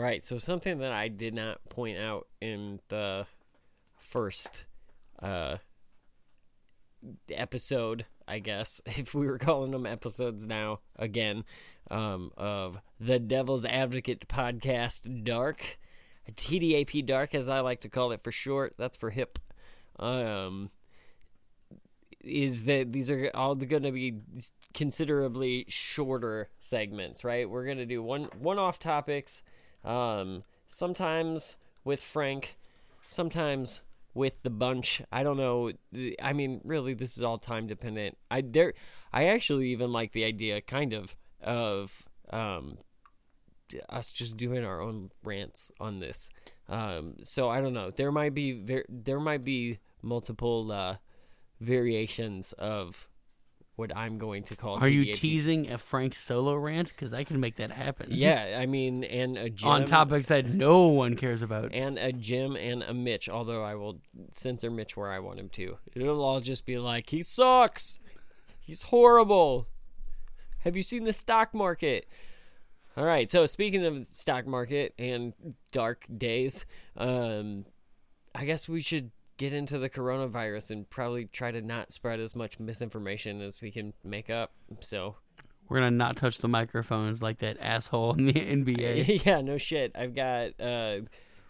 All right, so something that I did not point out in the first uh episode, I guess, if we were calling them episodes now again, um, of the Devil's Advocate podcast, Dark, TDAP Dark, as I like to call it for short. That's for hip. Um, is that these are all going to be considerably shorter segments, right? We're going to do one one-off topics, um, sometimes with Frank, sometimes with the bunch. I don't know. I mean, really, this is all time dependent. I there, I actually even like the idea, kind of, of um, us just doing our own rants on this. Um, so I don't know. There might be ver- there might be multiple uh, variations of what I'm going to call. Are you teasing a Frank solo rant? Because I can make that happen. Yeah, I mean, and a Jim, on topics that no one cares about. and a Jim and a Mitch. Although I will censor Mitch where I want him to. It'll all just be like he sucks. He's horrible. Have you seen the stock market? All right. So speaking of the stock market and dark days, um, I guess we should get into the coronavirus and probably try to not spread as much misinformation as we can make up. So We're gonna not touch the microphones like that asshole in the NBA. yeah, no shit. I've got. Uh,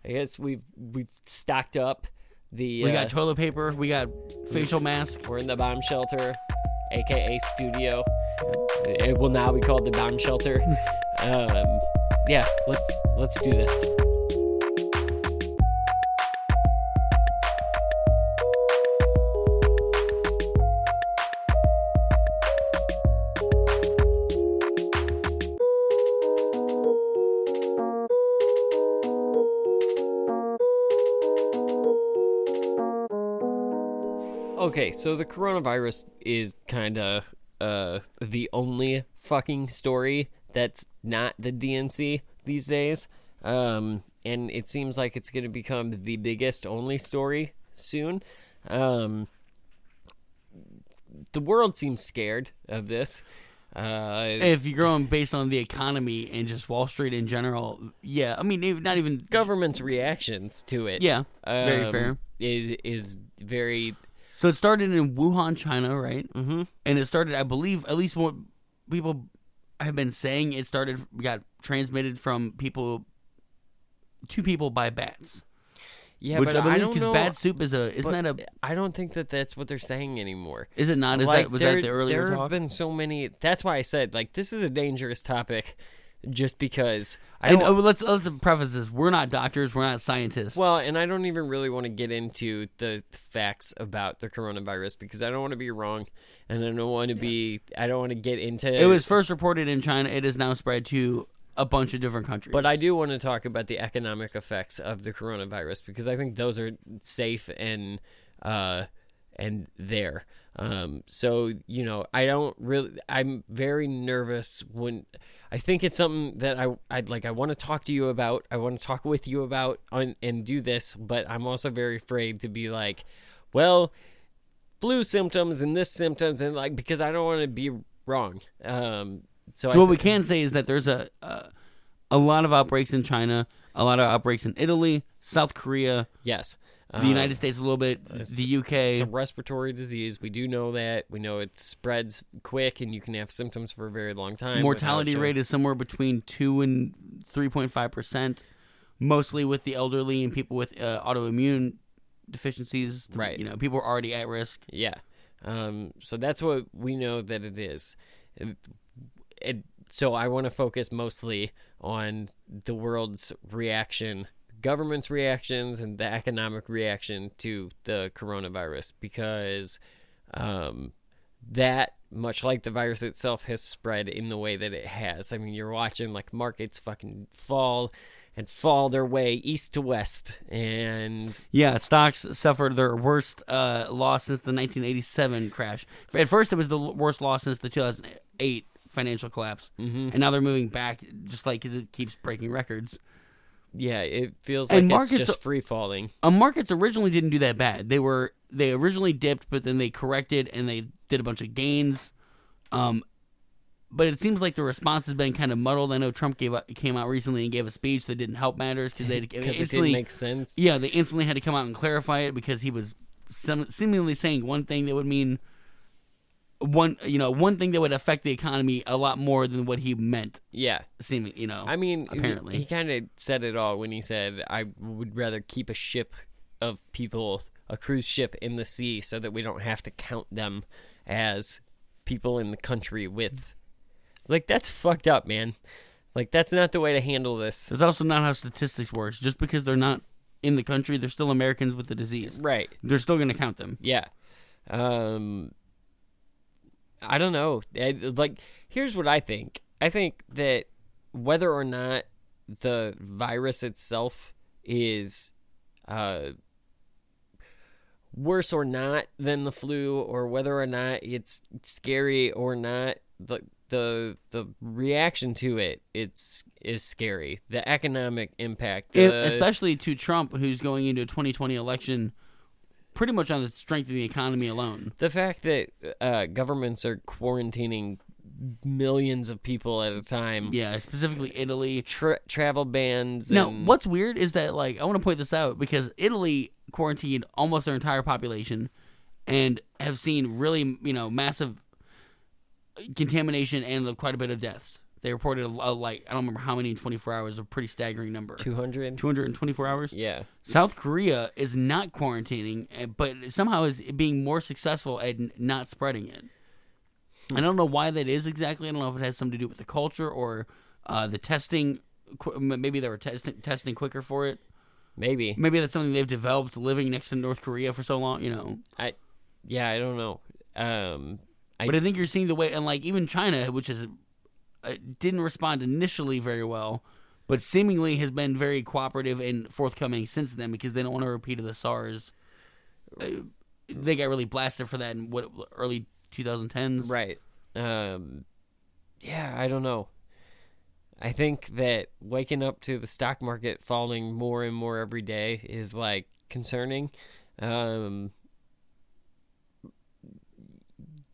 I guess we've we've stocked up. The We uh, got toilet paper. We got facial mask. we're in the bomb shelter, aka studio. It will now be called the bomb shelter. um, yeah, let's let's do this. Okay, so the coronavirus is kind of uh, the only fucking story that's not the DNC these days. Um, and it seems like it's going to become the biggest only story soon. Um, the world seems scared of this. Uh, If you're going based on the economy and just Wall Street in general, yeah. I mean, not even. government's reactions to it, Yeah, very um, fair. Is is very So it started in Wuhan, China, right? Mhm. And it started, I believe, at least what people have been saying, it started got transmitted from people to people by bats. yeah. which but I believe don't because know, bat soup is a isn't that a I don't think that that's what they're saying anymore. is it not? Is like, that was there, that the earlier there talk? have been so many. That's why I said like this is a dangerous topic, just because I and don't. uh, let's let's preface this: we're not doctors, we're not scientists. well, and I don't even really want to get into the facts about the coronavirus because I don't want to be wrong, and I don't want to be. I don't want to get into. it was first reported in China. It is now spread to a bunch of different countries. But I do want to talk about the economic effects of the coronavirus because I think those are safe and uh, and there. Um, so you know, I don't really. I'm very nervous when I think it's something that I I'd like. I want to talk to you about. I want to talk with you about on, and do this. But I'm also very afraid to be like, well, flu symptoms and this symptoms and like because I don't want to be wrong. Um, so, So I what we can say is that there's a a, a lot of outbreaks in China, a lot of outbreaks in Italy, South Korea, yes. The United States a little bit, the UK. It's a respiratory disease. We do know that. We know it spreads quick, and you can have symptoms for a very long time. Mortality rate is somewhere between two and three point five percent, mostly with the elderly and people with uh, autoimmune deficiencies. Right. You know, people are already at risk. Yeah. Um, so that's what we know that it is. It, it- so I want to focus mostly on the world's reaction, government's reactions, and the economic reaction to the coronavirus because um, that, much like the virus itself, has spread in the way that it has. I mean, you're watching like markets fucking fall and fall their way east to west, and Yeah, stocks suffered their worst uh, loss since the 1987 crash. At first, it was the worst loss since the 2008 financial collapse, mm-hmm. and now they're moving back, just like 'cause it keeps breaking records. Yeah, it feels And like it's markets- just free falling. Uh, markets originally didn't do that bad. They were they originally dipped, but then they corrected and they did a bunch of gains. Um, but it seems like the response has been kind of muddled. I know Trump gave up, came out recently and gave a speech that didn't help matters because they because it instantly make sense. yeah they instantly had to come out and clarify it because he was some, seemingly saying one thing that would mean one you know one thing that would affect the economy a lot more than what he meant Yeah, seeming you know I mean, apparently. he kind of said it all when he said, "I would rather keep a ship of people, a cruise ship in the sea, so that we don't have to count them as people in the country with." Like that's fucked up, man. Like that's not the way to handle this. It's also not how statistics works. Just because they're not in the country, they're still Americans with the disease. Right. They're still going to count them. Yeah. Um I don't know. I- like here's what I think. I think that whether or not the virus itself is uh worse or not than the flu or whether or not it's scary or not the the the reaction to it it's is scary the economic impact the- especially to Trump, who's going into a 2020 election pretty much on the strength of the economy alone. the fact that uh, governments are quarantining millions of people at a time, Yeah, specifically Italy. tra- travel bans. Now, and- what's weird is that like I want to point this out because Italy quarantined almost their entire population and have seen really you know massive contamination and quite a bit of deaths. They reported a, a, like I don't remember how many in 24 hours, a pretty staggering number. 200? 224 hours. Yeah. South Korea is not quarantining, eh, but somehow is being more successful at not spreading it. I don't know why that is exactly. I don't know if it has something to do with the culture or uh, the testing. Maybe they were testing testing quicker for it. Maybe. Maybe that's something they've developed living next to North Korea for so long. You know, I. Yeah, I don't know. Um, I, but I think you're seeing the way, and like even China, which is didn't respond initially very well, but seemingly has been very cooperative and forthcoming since then because they don't want to repeat of the SARS. Uh, they got really blasted for that in what early 2010s. right. Um, yeah, I don't know. I think that waking up to the stock market falling more and more every day is like concerning. Um,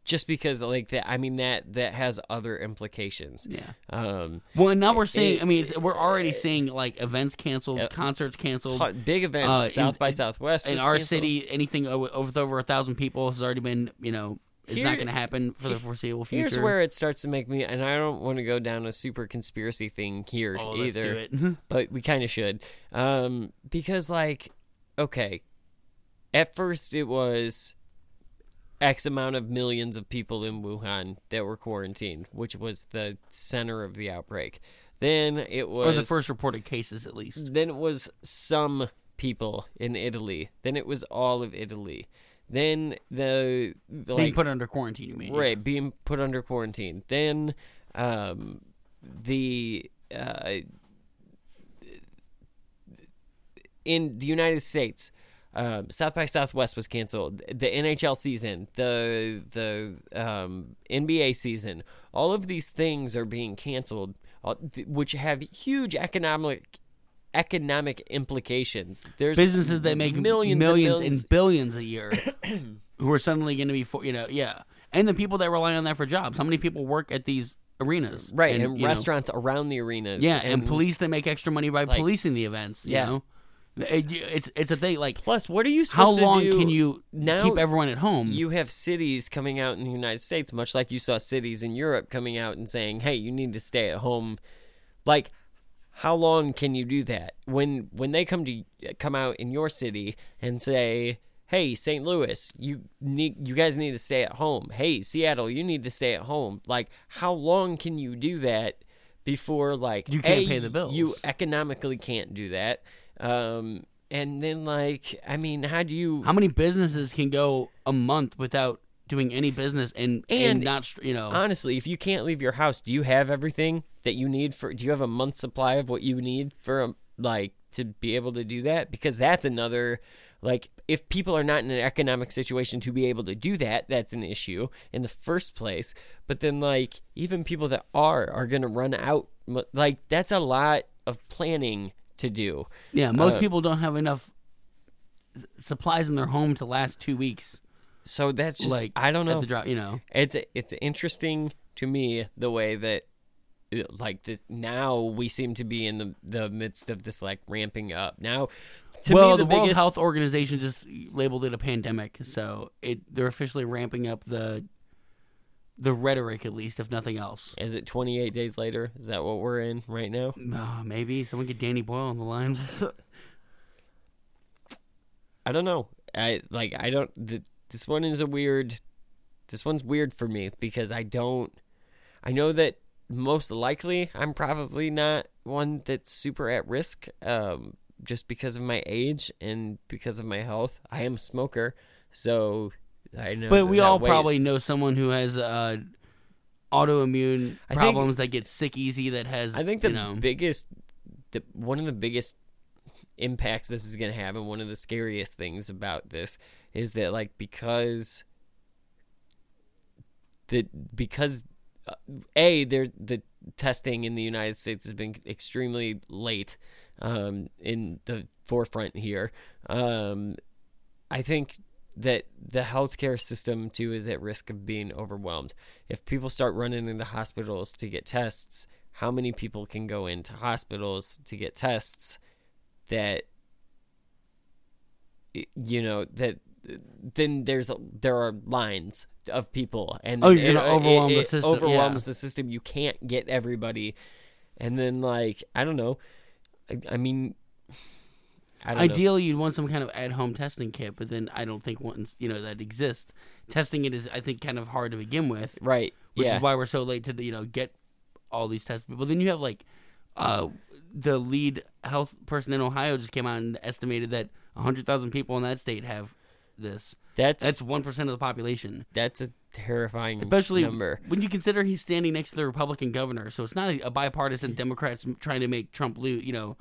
just because like that, I mean that that has other implications. Yeah. Um, Well, and now we're seeing. it- I mean, it's, we're already seeing like events canceled, concerts canceled. Big events, Uh, in- South by Southwest. in our canceled. city, anything over over a thousand people has already been, you know, is not going to happen for the foreseeable future. Here's where it starts to make me, and I don't want to go down a super conspiracy thing here oh, either, do it. but we kind of should, um, because like, okay, at first it was X amount of millions of people in Wuhan that were quarantined, which was the center of the outbreak. Then it was or the first reported cases, at least. then it was some people in Italy. Then it was all of Italy. Then the, the Being like put under quarantine, you mean? right being put under quarantine then um the uh in the united states um, South by Southwest was canceled. The NHL season, the the um, NBA season, all of these things are being canceled, uh, which have huge economic economic implications. There's Businesses that make millions, millions, and millions and billions a year, who are suddenly going to be, for, you know, yeah, and the people that rely on that for jobs. How many people work at these arenas? right, and, know, restaurants around the arenas. yeah, and, police that make extra money by like- policing the events. You Yeah. know? Eh, it- it's it's a thing. Like, Plus, what are you how supposed long to do? can you now keep everyone at home? You have cities coming out in the United States, much like you saw cities in Europe coming out and saying, "Hey, you need to stay at home." Like, how long can you do that? When when they come to come out in your city and say, "Hey, St. Louis, you need you guys need to stay at home." Hey, Seattle, you need to stay at home. Like, how long can you do that before like You can't A, pay the bills. You economically can't do that. Um, and then like, I mean, how do you? How many businesses can go a month without doing any business and and, And not you know? honestly, if you can't leave your house, do you have everything that you need for? Do you have a month's supply of what you need for, um, like, to be able to do that? Because that's another, like, if people are not in an economic situation to be able to do that, that's an issue in the first place. But then, like, even people that are are gonna run out. Like, that's a lot of planning to do. yeah, most uh, people don't have enough supplies in their home to last two weeks. So that's just like I don't know. the drop, you know. It's it's interesting to me the way that like this now we seem to be in the, the midst of this like ramping up now to well, me the, the, World biggest Health Organization just labeled it a pandemic, so it they're officially ramping up the the rhetoric, at least, if nothing else. is it 28 days later? Is that what we're in right now? Uh, maybe. Someone get Danny Boyle on the line. i don't know. I like i don't th- this one is a weird this one's weird for me because i don't i know that most likely i'm probably not one that's super at risk um just because of my age and because of my health. I am a smoker so i know but we all probably know someone who has uh, autoimmune I think- problems that get sick easy. That has I think the you know, biggest, the one of the biggest impacts this is going to have, and one of the scariest things about this is that like because the because uh, a there the testing in the United States has been extremely late um, in the forefront here. Um, I think that the healthcare system too is at risk of being overwhelmed. If people start running into hospitals to get tests, how many people can go into hospitals to get tests that you know that then there's there are lines of people and Oh, you're gonna overwhelm the system, overwhelms yeah. the system you can't get everybody and then like i don't know i, I mean I don't know. Ideally, you'd want some kind of at-home testing kit, but then I don't think once you know that exists. Testing it is, I think, kind of hard to begin with, right which yeah is why we're so late to the, you know get all these tests. But then you have like uh, the lead health person in Ohio just came out and estimated that hundred thousand people in that state have this. that's That's one percent of the population. that's a terrifying number. Especially number when you consider he's standing next to the Republican governor, so it's not a, a bipartisan Democrats trying to make Trump lose. You know,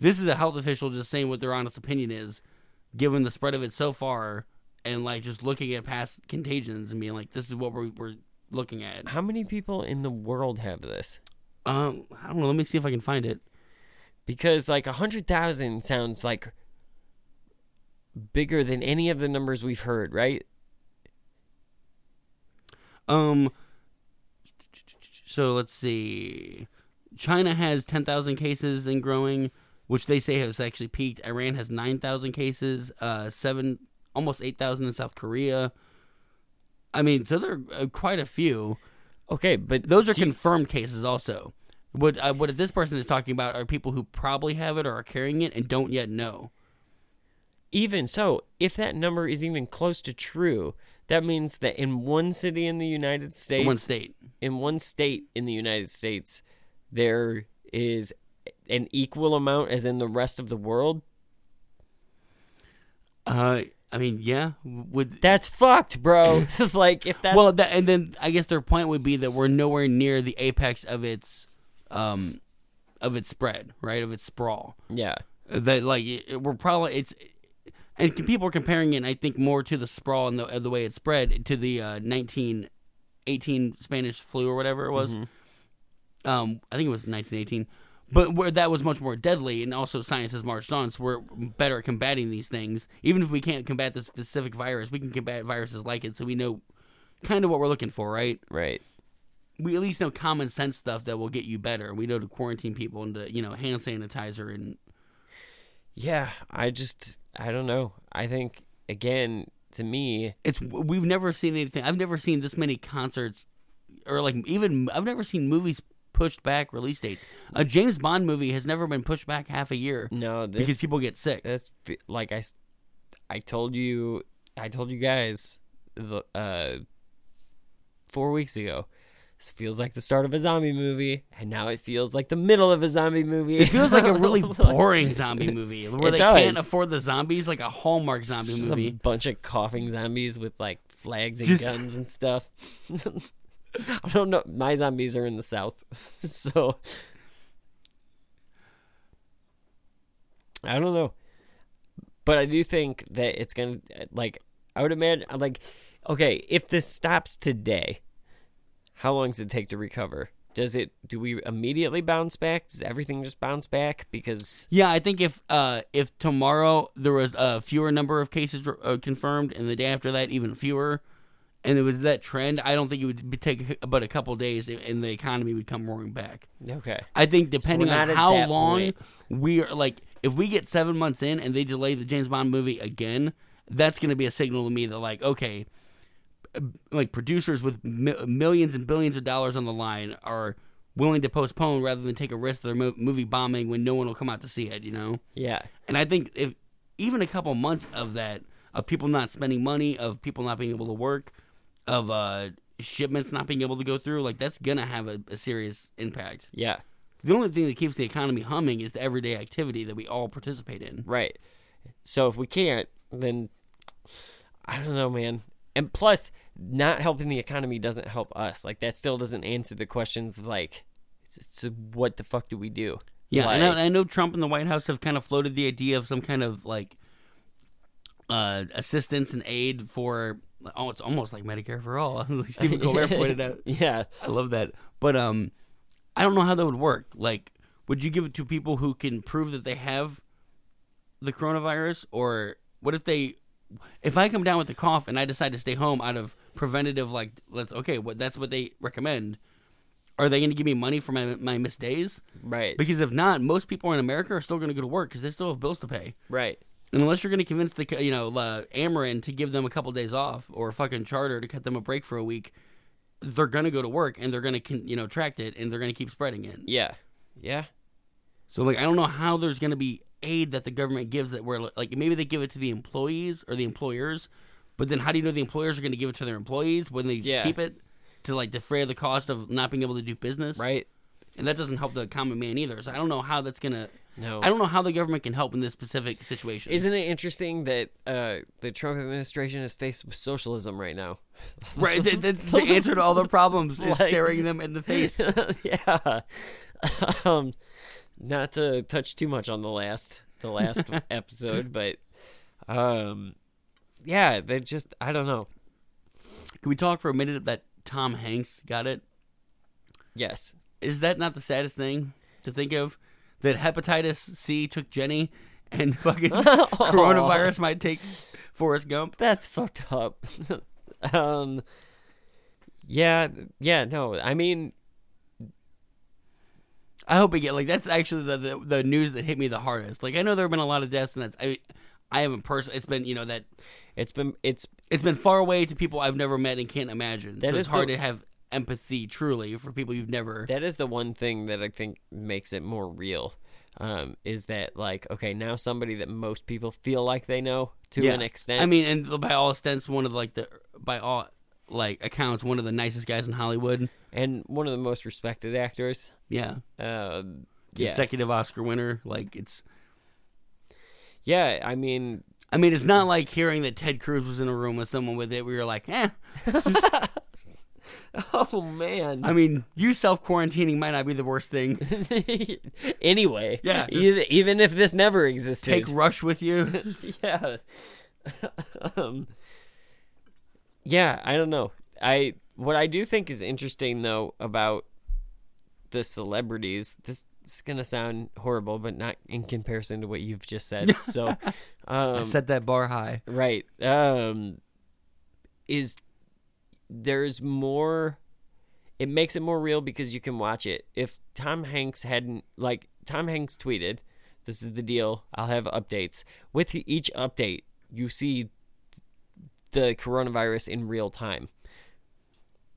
this is a health official just saying what their honest opinion is, given the spread of it so far, and like just looking at past contagions and being like, this is what we're, we're looking at. how many people in the world have this Um, I don't know. Let me see if I can find it. because like a hundred thousand sounds like bigger than any of the numbers we've heard right Um, so let's see. China has 10,000 cases and growing, which they say has actually peaked. Iran has 9,000 cases, uh, seven, almost 8,000 in South Korea. I mean, so there are uh, quite a few. okay but Those are do you- confirmed cases also. What uh, what this person is talking about are people who probably have it or are carrying it and don't yet know. even so if that number is even close to true that means that in one city in the united states In one state. in one state in the United States, there is an equal amount as in the rest of the world. Uh, I mean, yeah. Would That's fucked, bro. like if that's well, that, and then I guess their point would be that we're nowhere near the apex of its, um, of its spread, right? Of its sprawl. yeah, That like it, we're probably it's, and people are comparing it. I think more to the sprawl and the the way it spread to the uh, nineteen eighteen Spanish flu or whatever it was. Um, I think it was nineteen eighteen. But where that was much more deadly, and also science has marched on, so we're better at combating these things. Even if we can't combat the specific virus, we can combat viruses like it, so we know kind of what we're looking for, right? right. we at least know common sense stuff that will get you better. We know to quarantine people and to you know hand sanitizer and Yeah, I just I don't know. I think again to me, it's we've never seen anything. I've never seen this many concerts or like even I've never seen movies pushed back release dates. A James Bond movie has never been pushed back half a year no, this because people get sick. fe- like I I told you I told you guys the uh 4 weeks ago. This feels like the start of a zombie movie, and now it feels like the middle of a zombie movie. It feels like a really boring zombie movie where It they does. can't afford the zombies, like a Hallmark zombie Just a bunch of coughing zombies with like flags and Just- guns and stuff. I don't know. My zombies are in the south, so I don't know. But I do think that it's gonna like. I would imagine like, okay, if this stops today, how long does it take to recover? Does it? Do we immediately bounce back? Does everything just bounce back? Because Yeah, I think if uh, if tomorrow there was a fewer number of cases uh, confirmed, and the day after that even fewer, and it was that trend, I don't think it would be take but a couple days, and the economy would come roaring back. Okay. I think depending we're on how long point. we are, like, if we get seven months in and they delay the James Bond movie again, that's going to be a signal to me that like, okay, like producers with mi- millions and billions of dollars on the line are willing to postpone rather than take a risk of their mo- movie bombing when no one will come out to see it. You know. Yeah. And I think if even a couple months of that, of people not spending money, of people not being able to work, of uh, shipments not being able to go through, like that's gonna have a, a serious impact. Yeah. The only thing that keeps the economy humming is the everyday activity that we all participate in. Right. So if we can't, then I don't know, man. And plus, not helping the economy doesn't help us. Like that still doesn't answer the questions. of, Like, so what the fuck do we do? Yeah, Like, I know. I know Trump and the White House have kind of floated the idea of some kind of like uh, assistance and aid for. Oh, it's almost like Medicare for all. like Stephen Colbert pointed out. yeah. I love that. But um, I don't know how that would work. Like, would you give it to people who can prove that they have the coronavirus, or what if they, if I come down with a cough and I decide to stay home out of preventative, like, let's okay, what that's what they recommend. Are they going to give me money for my my missed days? Right. Because if not, most people in America are still going to go to work because they still have bills to pay. Right. And unless you're going to convince the you know uh, Ameren to give them a couple days off or a fucking Charter to cut them a break for a week, they're going to go to work and they're going to you know tract it and they're going to keep spreading it. Yeah. Yeah. So like I don't know how there's going to be aid that the government gives that where like maybe they give it to the employees or the employers, but then how do you know the employers are going to give it to their employees when they just Yeah. keep it to like defray the cost of not being able to do business? Right. And that doesn't help the common man either. So I don't know how that's going to No. I don't know how the government can help in this specific situation. Isn't it interesting that uh, the Trump administration is faced with socialism right now? right? The, the, the answer to all their problems is Like- staring them in the face. yeah. um, not to touch too much on the last the last episode, but um, yeah, they just I don't know. Can we talk for a minute that Tom Hanks got it? Yes. Is that not the saddest thing to think of? That hepatitis C took Jenny, and fucking coronavirus might take Forrest Gump. That's fucked up. um, yeah, yeah, no, I mean, I hope we get like that's actually the, the the news that hit me the hardest. Like I know there have been a lot of deaths, and that's I I haven't personally. It's been you know that it's been it's it's been far away to people I've never met and can't imagine. So it's hard the- to have empathy truly for people you've never. that is the one thing that I think makes it more real. Um, is that like okay now somebody that most people feel like they know to an extent. I mean, and by all extents, one of like the by all like accounts, one of the nicest guys in Hollywood. and one of the most respected actors. Yeah, Uh, yeah, consecutive Oscar winner. Like it's. yeah. I mean, I mean, it's not like hearing that Ted Cruz was in a room with someone with it. We you're like, eh. oh man. I mean, you self quarantining might not be the worst thing. anyway, Yeah, even, even if this never existed, Take Rush with you. yeah. um, yeah, I don't know. I what I do think is interesting though about the celebrities. This, is gonna sound horrible, but not in comparison to what you've just said. So, um, Set that bar high. right um is there's more it makes it more real because you can watch it. If tom hanks hadn't like tom hanks tweeted this is the deal i'll have updates. With each update you see the coronavirus in real time.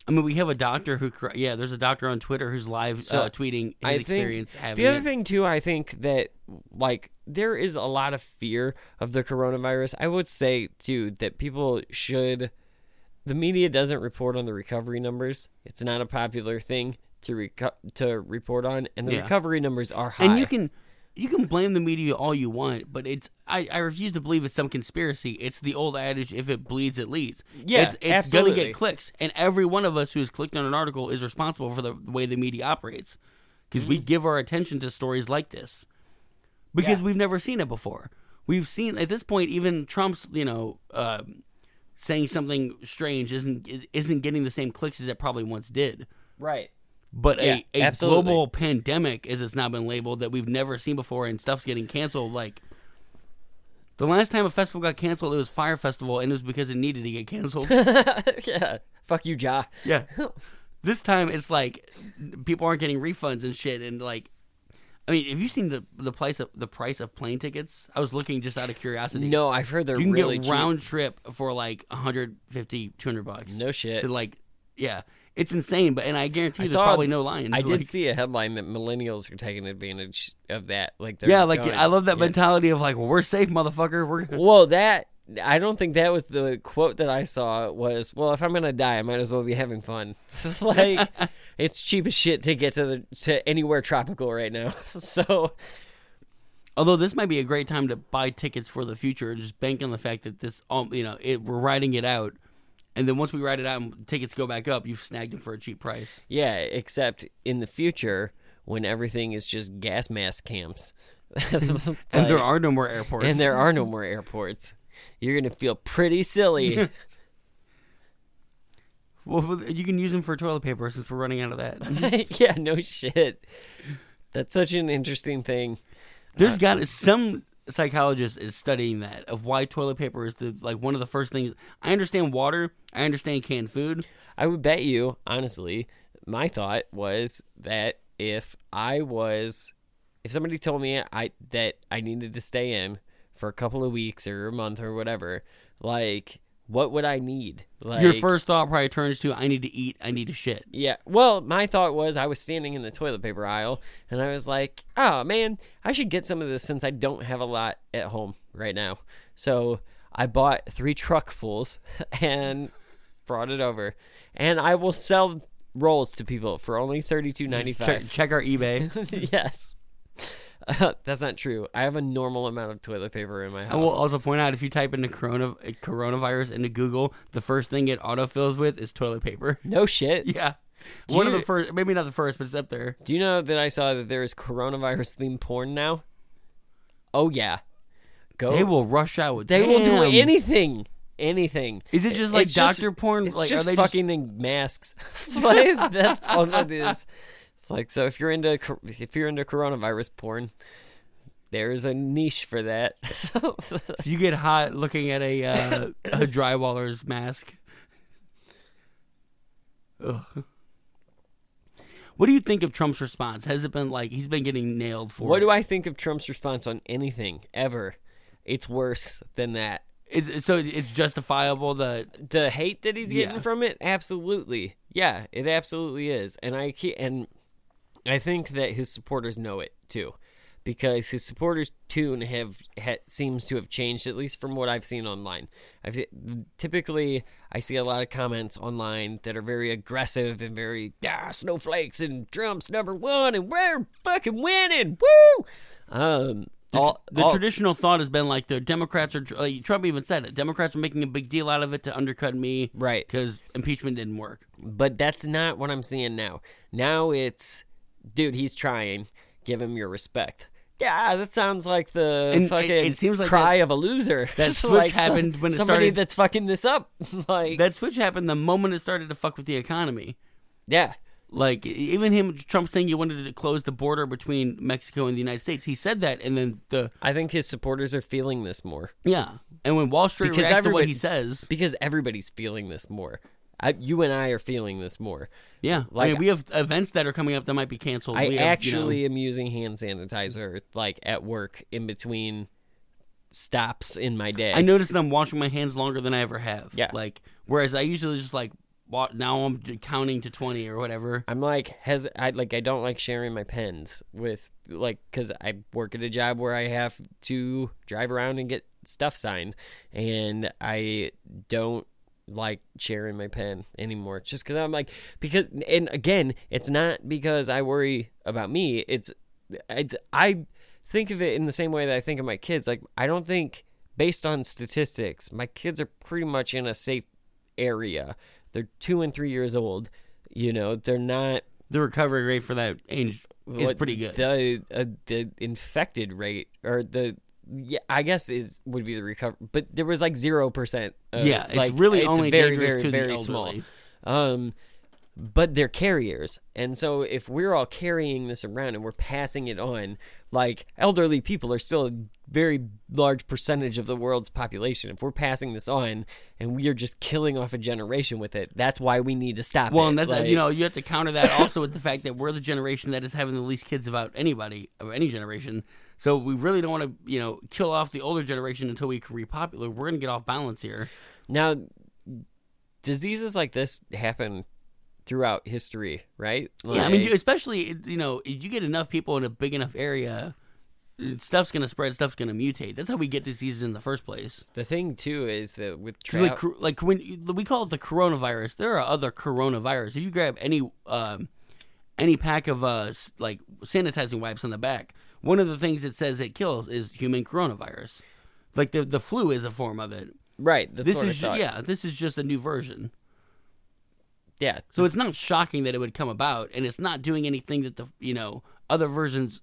I mean, we have a doctor who, yeah, there's a doctor on Twitter who's live So, uh, tweeting his I think experience having the other it. thing too i think that like there is a lot of fear of the coronavirus. I would say too that people should the media doesn't report on the recovery numbers it's not a popular thing to reco- to report on and the Yeah. recovery numbers are high And you can you can blame the media all you want, but it's I, I refuse to believe it's some conspiracy. It's the old adage: if it bleeds, it leads. Yeah, it's, it's absolutely. gonna get clicks, and every one of us who's clicked on an article is responsible for the way the media operates, because we give our attention to stories like this, because Mm-hmm. Yeah. we've never seen it before. We've seen at this point even Trump's you know. um Saying something strange isn't isn't getting the same clicks as it probably once did. right But Yeah, a, a absolutely. global pandemic, as it's now been labeled, that we've never seen before, and stuff's getting canceled. Like, The last time a festival got canceled, it was Fyre Festival, and it was because it needed to get canceled. yeah. Fuck you, Ja. yeah. This time it's like people aren't getting refunds and shit, and like, I mean, have you seen the the price of the price of plane tickets? I was looking just out of curiosity. No, I've heard they're you can really get cheap. round trip for like 150 200 bucks No shit. to like yeah it's insane but and i guarantee I there's saw- probably no lines I did like, see a headline that millennials are taking advantage of that. Like, they're yeah like going- i love that yeah. mentality of like well, we're safe motherfucker we're Well, that I don't think that was the quote that I saw. Was well, if I'm gonna die, I might as well be having fun. It's like it's cheap as shit to get to the to anywhere tropical right now. So although this might be a great time to buy tickets for the future and just bank on the fact that this um you know it, we're riding it out and then once we ride it out and tickets go back up you've snagged them for a cheap price yeah, except in the future when everything is just gas mask camps, and there are no more airports and there are no more airports. You're gonna feel pretty silly. well you can use them for toilet paper since we're running out of that yeah, no shit. That's such an interesting thing. There's got some psychologist is studying that of why toilet paper is the like one of the first things. I understand water. I understand canned food. I would bet you, honestly, my thought was that if I was, if somebody told me I that I needed to stay in for a couple of weeks or a month or whatever, like, what would I need? Like, Your first thought probably turns to I need to eat. I need to shit. Yeah. Well, my thought was I was standing in the toilet paper aisle and I was like, oh man, I should get some of this since I don't have a lot at home right now. So I bought three truckfuls and brought it over. And I will sell rolls to people for only thirty two ninety Check, five. check our eBay. yes. That's not true. I have a normal amount of toilet paper in my house. I will also point out if you type into corona coronavirus into Google, the first thing it autofills with is toilet paper. no shit. Yeah. Do One of the first, maybe not the first, but it's up there. Do you know that I saw that there is coronavirus themed porn now? Oh yeah. Go They will rush out with. They will do anything. Anything. Is it just like It's just- doctor porn? It's like just are they fucking in masks. like, that's all it is. Like so, if you're into if you're into coronavirus porn, there's a niche for that. Just, you get hot looking at a uh, a drywaller's mask. Ugh. What do you think of Trump's response? Has it been like he's been getting nailed for? what it? do I think of Trump's response on anything ever? It's worse than that. Is, so it's justifiable the the hate that he's getting Yeah. from it absolutely yeah it absolutely is and i ke- and i think that his supporters know it too because his supporters tune have ha, seems to have changed at least from what i've seen online i've typically i see a lot of comments online that are very aggressive and very yeah snowflakes and trump's number one and we're fucking winning woo um all, the all- traditional thought has been like the Democrats are like, Trump even said it. Democrats are making a big deal out of it to undercut me, Right. Because impeachment didn't work. But that's not what I'm seeing now. Now it's, dude, he's trying. Give him your respect. Yeah, that sounds like the And it- fucking it seems like cry of a loser. that switch like some- happened when it somebody started- that's fucking this up. like That switch happened the moment it started to fuck with the economy. yeah, Like even him, Trump saying he wanted to close the border between Mexico and the United States. He said that, and then the I think his supporters are feeling this more yeah, and when Wall Street Because reacts to what he says, because everybody's feeling this more. I, you and I are feeling this more. yeah, I Like- mean we have events that are coming up that might be canceled. I We have, you know- actually am using hand sanitizer like at work in between stops in my day. I noticed that I'm washing my hands longer than I ever have. Yeah. like whereas I usually just like now I'm counting to twenty or whatever. I'm like has I like I don't like sharing my pens with like because I work at a job where I have to drive around and get stuff signed, and I don't like sharing my pen anymore. Just because I'm like because and again it's not because I worry about me. It's it's I think of it in the same way that I think of my kids. Like I don't think based on statistics my kids are pretty much in a safe area. They're two and three years old you know? They're not The recovery rate for that age is pretty good. the uh, the infected rate or the yeah, I guess it would be the recover, but there was like zero percent. yeah, it's really only very, dangerous very, to very the small. Um, but they're carriers. And so if we're all carrying this around and we're passing it on, like elderly people are still a very large percentage of the world's population. If we're passing this on and we are just killing off a generation with it, that's why we need to stop Well, it. and that's Like, you know you have to counter that also with the fact that we're the generation that is having the least kids about anybody of any generation. So we really don't want to you know kill off the older generation until we can repopulate. We're gonna get off balance here. Now, diseases like this happen throughout history, right? yeah, I mean, especially you know, if you get enough people in a big enough area, stuff's gonna spread, stuff's gonna mutate. That's how we get diseases in the first place. the thing too is that with tra- like, like when we call it the coronavirus, there are other coronavirus. If you grab any um, any pack of uh, like sanitizing wipes on the back, one of the things it says it kills is human coronavirus. Like the the flu is a form of it. right, This is ju- yeah, this is just a new version. yeah. So it's not shocking that it would come about, and it's not doing anything that the you know other versions.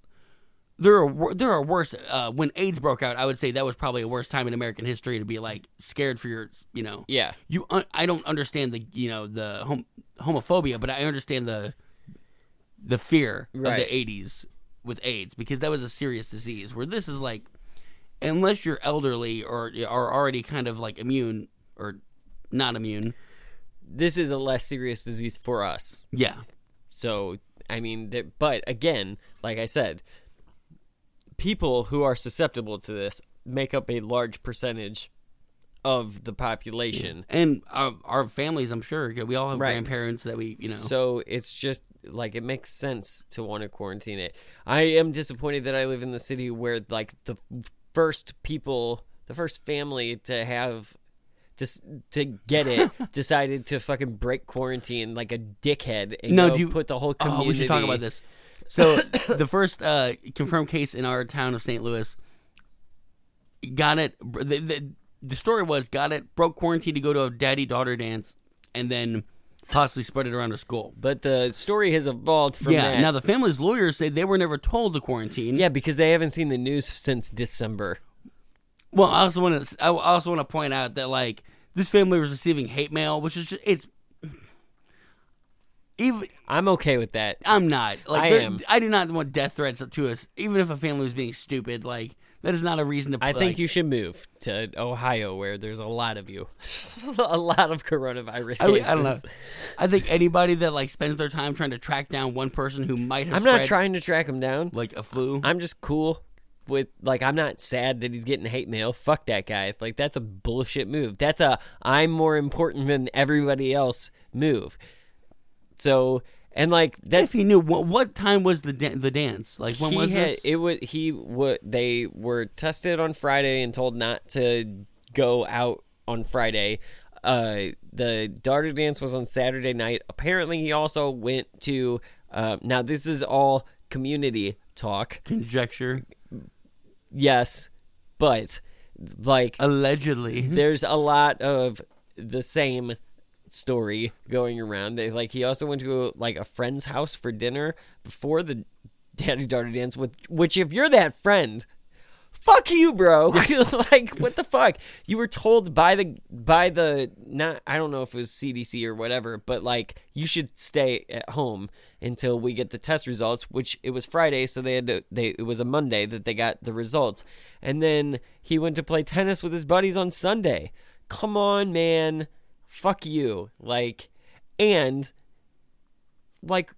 There are there are worse. Uh, when AIDS broke out, I would say that was probably a worse time in American history to be like scared for your you know yeah. you un- I don't understand the you know the hom- homophobia, but I understand the the fear Right. of the '80s with AIDS because that was a serious disease. Where this is like, unless you're elderly or are already kind of like immune or not immune, This is a less serious disease for us. yeah, So, I mean, but again, like I said, people who are susceptible to this make up a large percentage of the population. and our, our families, I'm sure, we all have Right. grandparents that we you know. So it's just like it makes sense to want to quarantine it. I am disappointed that I live in the city where like the first people, the first family to have just to get it decided to fucking break quarantine like a dickhead and No, go do you- put the whole community. Oh, we should talk about this. So the first uh, confirmed case in our town of St. Louis got it. The, the, the story was got it, broke quarantine to go to a daddy daughter dance, and then possibly spread it around the school. But the story has evolved from yeah. that. Now the family's lawyers say they were never told to quarantine. yeah, because they haven't seen the news since December. Well, I also want to. I also want to point out that like this family was receiving hate mail, which is just, it's. Even I'm okay with that. I'm not. Like I am. I do not want death threats to us, even if a family was being stupid. Like that is not a reason to. I like, think you should move to Ohio, where there's a lot of you, a lot of coronavirus I, cases. I don't know. I think anybody that like spends their time trying to track down one person who might have. I'm not trying to track him down. like a flu. I'm just cool with like I'm not sad that he's getting hate mail. Fuck that guy. Like that's a bullshit move. That's a I'm more important than everybody else move. So and like that if he knew what, what time was the da- the dance? Like when he was had this? it would he would they were tested on Friday and told not to go out on Friday. Uh, the Darter dance was on Saturday night. Apparently, he also went to. Uh, now this is all community talk. Conjecture. Yes, but like Allegedly. there's a lot of the same story going around. They, like he also went to like a friend's house for dinner before the daddy daughter dance. With which, if you're that friend, fuck you, bro. like what the fuck? You were told by the by the not I don't know if it was CDC or whatever, but like you should stay at home until we get the test results. Which it was Friday, so they had to. They it was a Monday that they got the results, and then he went to play tennis with his buddies on Sunday. Come on, man. Fuck you. Like, and like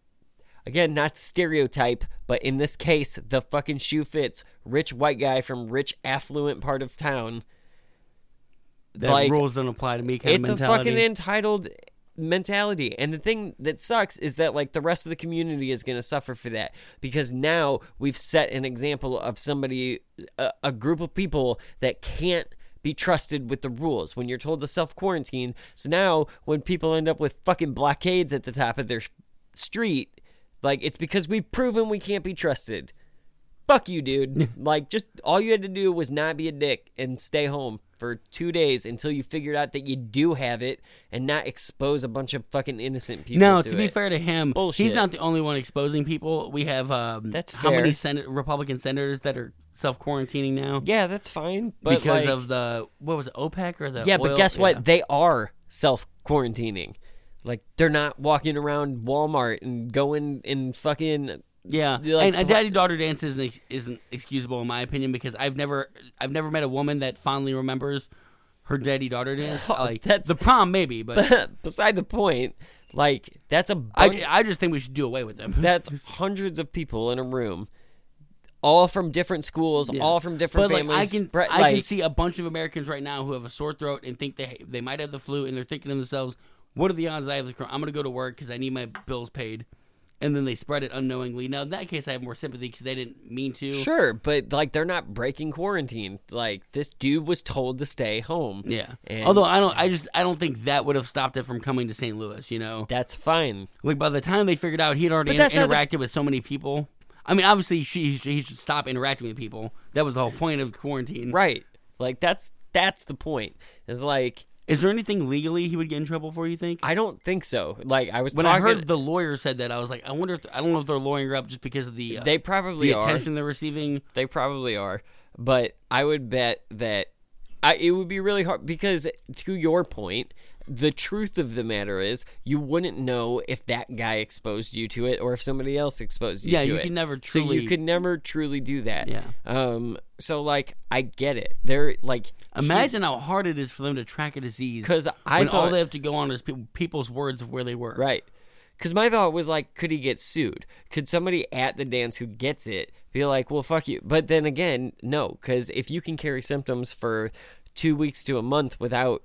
again, not stereotype, but in this case, the fucking shoe fits. Rich white guy from rich affluent part of town. that like, rules don't apply to me. It's a fucking entitled mentality. And the thing that sucks is that like the rest of the community is going to suffer for that because now we've set an example of somebody a, a group of people that can't be trusted with the rules when you're told to self quarantine. So now when people end up with fucking blockades at the top of their street, like it's because we've proven we can't be trusted. Fuck you, dude. like, just all you had to do was not be a dick and stay home for two days until you figured out that you do have it and not expose a bunch of fucking innocent people. No, to, to be it. fair to him, Bullshit. he's not the only one exposing people. We have um, That's how many fair. Senate Republican senators that are self quarantining now yeah, that's fine. But because like, of the what was it OPEC or the yeah, but oil- guess what? yeah. They are self quarantining. Like they're not walking around Walmart and going and fucking Yeah, like- and a daddy daughter dance isn't ex- isn't excusable in my opinion because I've never I've never met a woman that fondly remembers her daddy daughter dance. Oh, like that's- the prom maybe, but beside the point. Like that's a bunch, I I just think we should do away with them. that's hundreds of people in a room, all from different schools, Yeah. all from different But like families. I can spread- I like, can see a bunch of Americans right now who have a sore throat and think they they might have the flu and they're thinking to themselves, "What are the odds I have the corona? I'm going to go to work because I need my bills paid." And then they spread it unknowingly. Now in that case, I have more sympathy because they didn't mean to. Sure, but like they're not breaking quarantine. Like this dude was told to stay home. Yeah. And- Although I don't, I just I don't think that would have stopped it from coming to St. Louis. You know. That's fine. Like by the time they figured out he'd already But that's inter- not the- interacted with so many people. I mean, obviously, she, he should stop interacting with people. That was the whole point of quarantine. Right. Like that's that's the point. Is like Is there anything legally he would get in trouble for? You think? I don't think so. Like I was when I heard the lawyer said that, I was like, I wonder if I don't know if they're lawyering up just because of the uh, they probably the attention they're receiving. They probably are. But I would bet that I, it would be really hard because to your point, the truth of the matter is you wouldn't know if that guy exposed you to it or if somebody else exposed you Yeah, to you it. can never So you could never truly do that. Yeah. Um so like I get it. They're like Imagine how hard it is for them to track a disease because I when all they have to go on is pe- people's words of where they were. Right. Because my thought was like, could he get sued? Could somebody at the dance who gets it be like, well, fuck you? But then again, no. Because if you can carry symptoms for two weeks to a month without,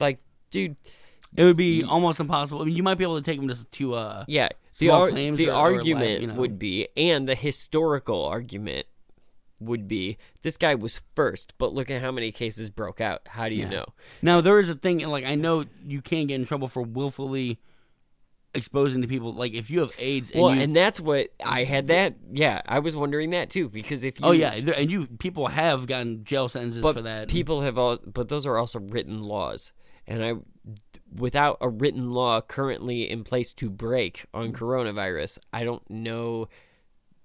like, dude, It would be almost impossible. I mean, you might be able to take them to, to uh, yeah. The, ar- the or- or, like, argument you know. would be, and the historical argument would be, this guy was first, but look at how many cases broke out. How do you know? Now there is a thing like I know you can get in trouble for willfully exposing to people. Like if you have AIDS, and Well, you, and that's what I had that. Yeah, I was wondering that too because if you, oh yeah, and you people have gotten jail sentences for that. people have all but those are also written laws and i without a written law currently in place to break on mm. coronavirus i don't know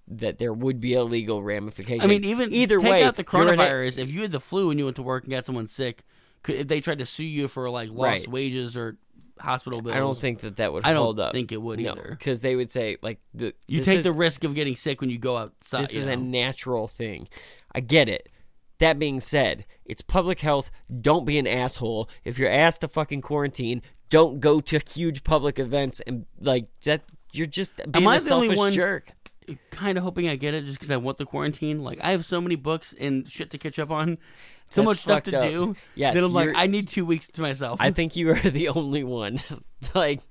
that there would be a legal ramification I mean, even either take way out the coronavirus. If you had the flu and you went to work and got someone sick, could, if they tried to sue you for like lost Right. wages or hospital bills, i don't think that that would I don't up think it would no either. because they would say like the you take is, the risk of getting sick when you go outside. this is a natural thing i get it that being said, it's public health. Don't be an asshole. If you're asked to fucking quarantine, don't go to huge public events and like that. You're just being I a the only selfish one- jerk. kind of hoping I get it just because I want the quarantine. Like I have so many books and shit to catch up on, so That's much stuff fucked to up. do. Yes, that I'm like you're- I need two weeks to myself. I think you are the only one. like,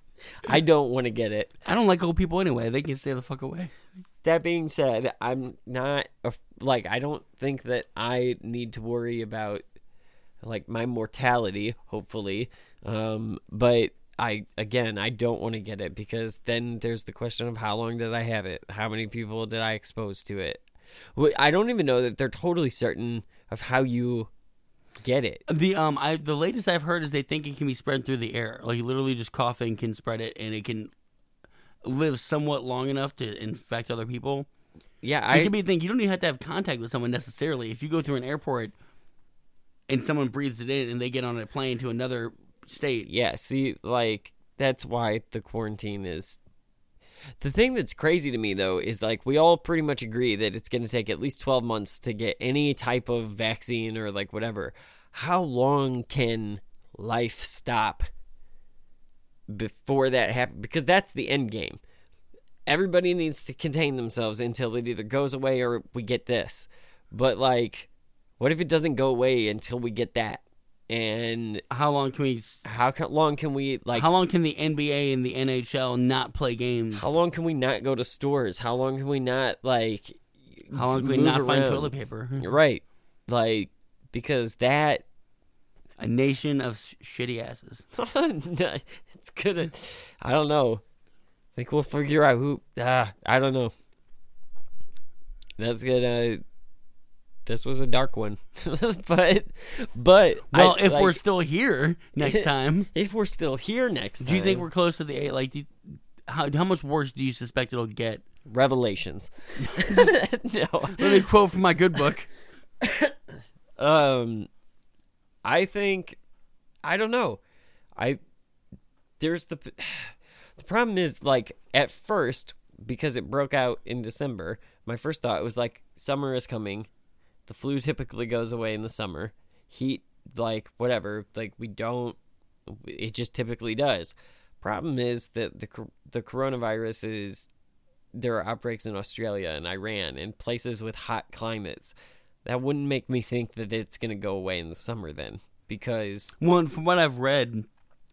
I don't want to get it. I don't like old people anyway. They can stay the fuck away. That being said, I'm not like I don't think that I need to worry about like my mortality. Hopefully, um, but I again I don't want to get it because then there's the question of how long did I have it? How many people did I expose to it? I don't even know that they're totally certain of how you get it. The um, I the latest I've heard is they think it can be spread through the air. Like literally, just coughing can spread it, and it can live somewhat long enough to infect other people. Yeah, So it I could be a thing. You don't even have to have contact with someone necessarily. If you go through an airport and someone breathes it in, and they get on a plane to another state, yeah, see, like that's why the quarantine is. The thing that's crazy to me though is like we all pretty much agree that it's going to take at least 12 months to get any type of vaccine or like whatever. How long can life stop before that happens? Because that's the end game. Everybody needs to contain themselves until it either goes away or we get this. But like, what if it doesn't go away until we get that? And how long can we? how long can we like how long can the NBA and the NHL not play games? How long can we not go to stores? How long can we not like? How long can we not find toilet paper? You're right, like because that A nation of sh- shitty asses. it's gonna. I don't know. I think we'll figure out who. Ah, I don't know. That's gonna. This was a dark one, but but Well, I, if we're still here next time, if we're still here next time, do you think we're close to the eight? Like, do you, how how much worse do you suspect it'll get? revelations? no, Let me quote from my good book. Um, I think I don't know. I there's the the problem is like at first because it broke out in December. My first thought was like summer is coming. The flu typically goes away in the summer. Heat like whatever, like we don't it just typically does. Problem is that the the coronavirus is there are outbreaks in Australia and Iran and places with hot climates. That wouldn't make me think that it's going to go away in the summer then because One from what I've read,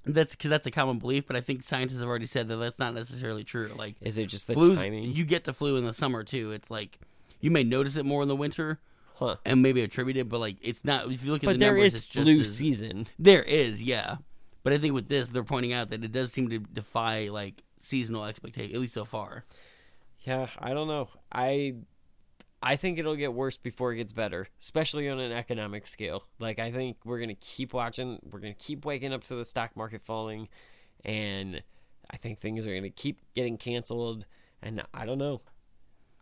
that's because that's a common belief. But I think scientists have already said that that's not necessarily true. Like is it just the flu's, timing? you get the flu in the summer too. It's like you may notice it more in the winter huh. and maybe attribute it, but like it's not. If you look at But the there numbers, is it's just flu as- season. There is, yeah. But I think with this, they're pointing out that it does seem to defy like seasonal expectation, at least so far. Yeah, I don't know. I I think it'll get worse before it gets better, especially on an economic scale. Like I think we're going to keep watching, we're going to keep waking up to the stock market falling and I think things are going to keep getting canceled and I don't know.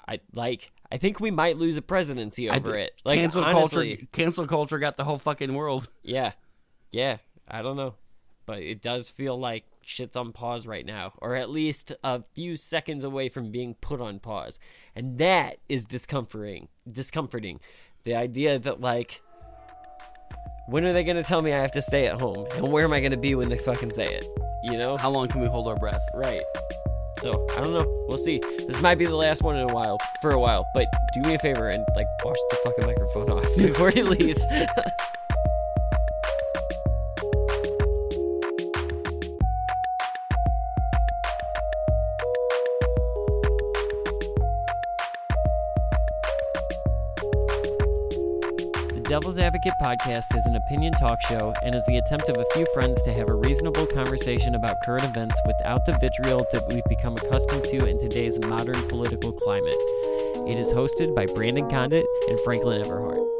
I like I think we might lose a presidency over thi- it. Like cancel honestly, culture, cancel culture got the whole fucking world. yeah. Yeah, I don't know. But it does feel like shit's on pause right now, or at least a few seconds away from being put on pause. And that is discomforting. Discomforting. The idea that, like, when are they going to tell me I have to stay at home? And where am I going to be when they fucking say it? You know? How long can we hold our breath? Right. So, I don't know. We'll see. This might be the last one in a while, for a while. But do me a favor and, like, wash the fucking microphone off before you leave. Devil's Advocate podcast is an opinion talk show and is the attempt of a few friends to have a reasonable conversation about current events without the vitriol that we've become accustomed to in today's modern political climate. It is hosted by Brandon Condit and Franklin Everhart.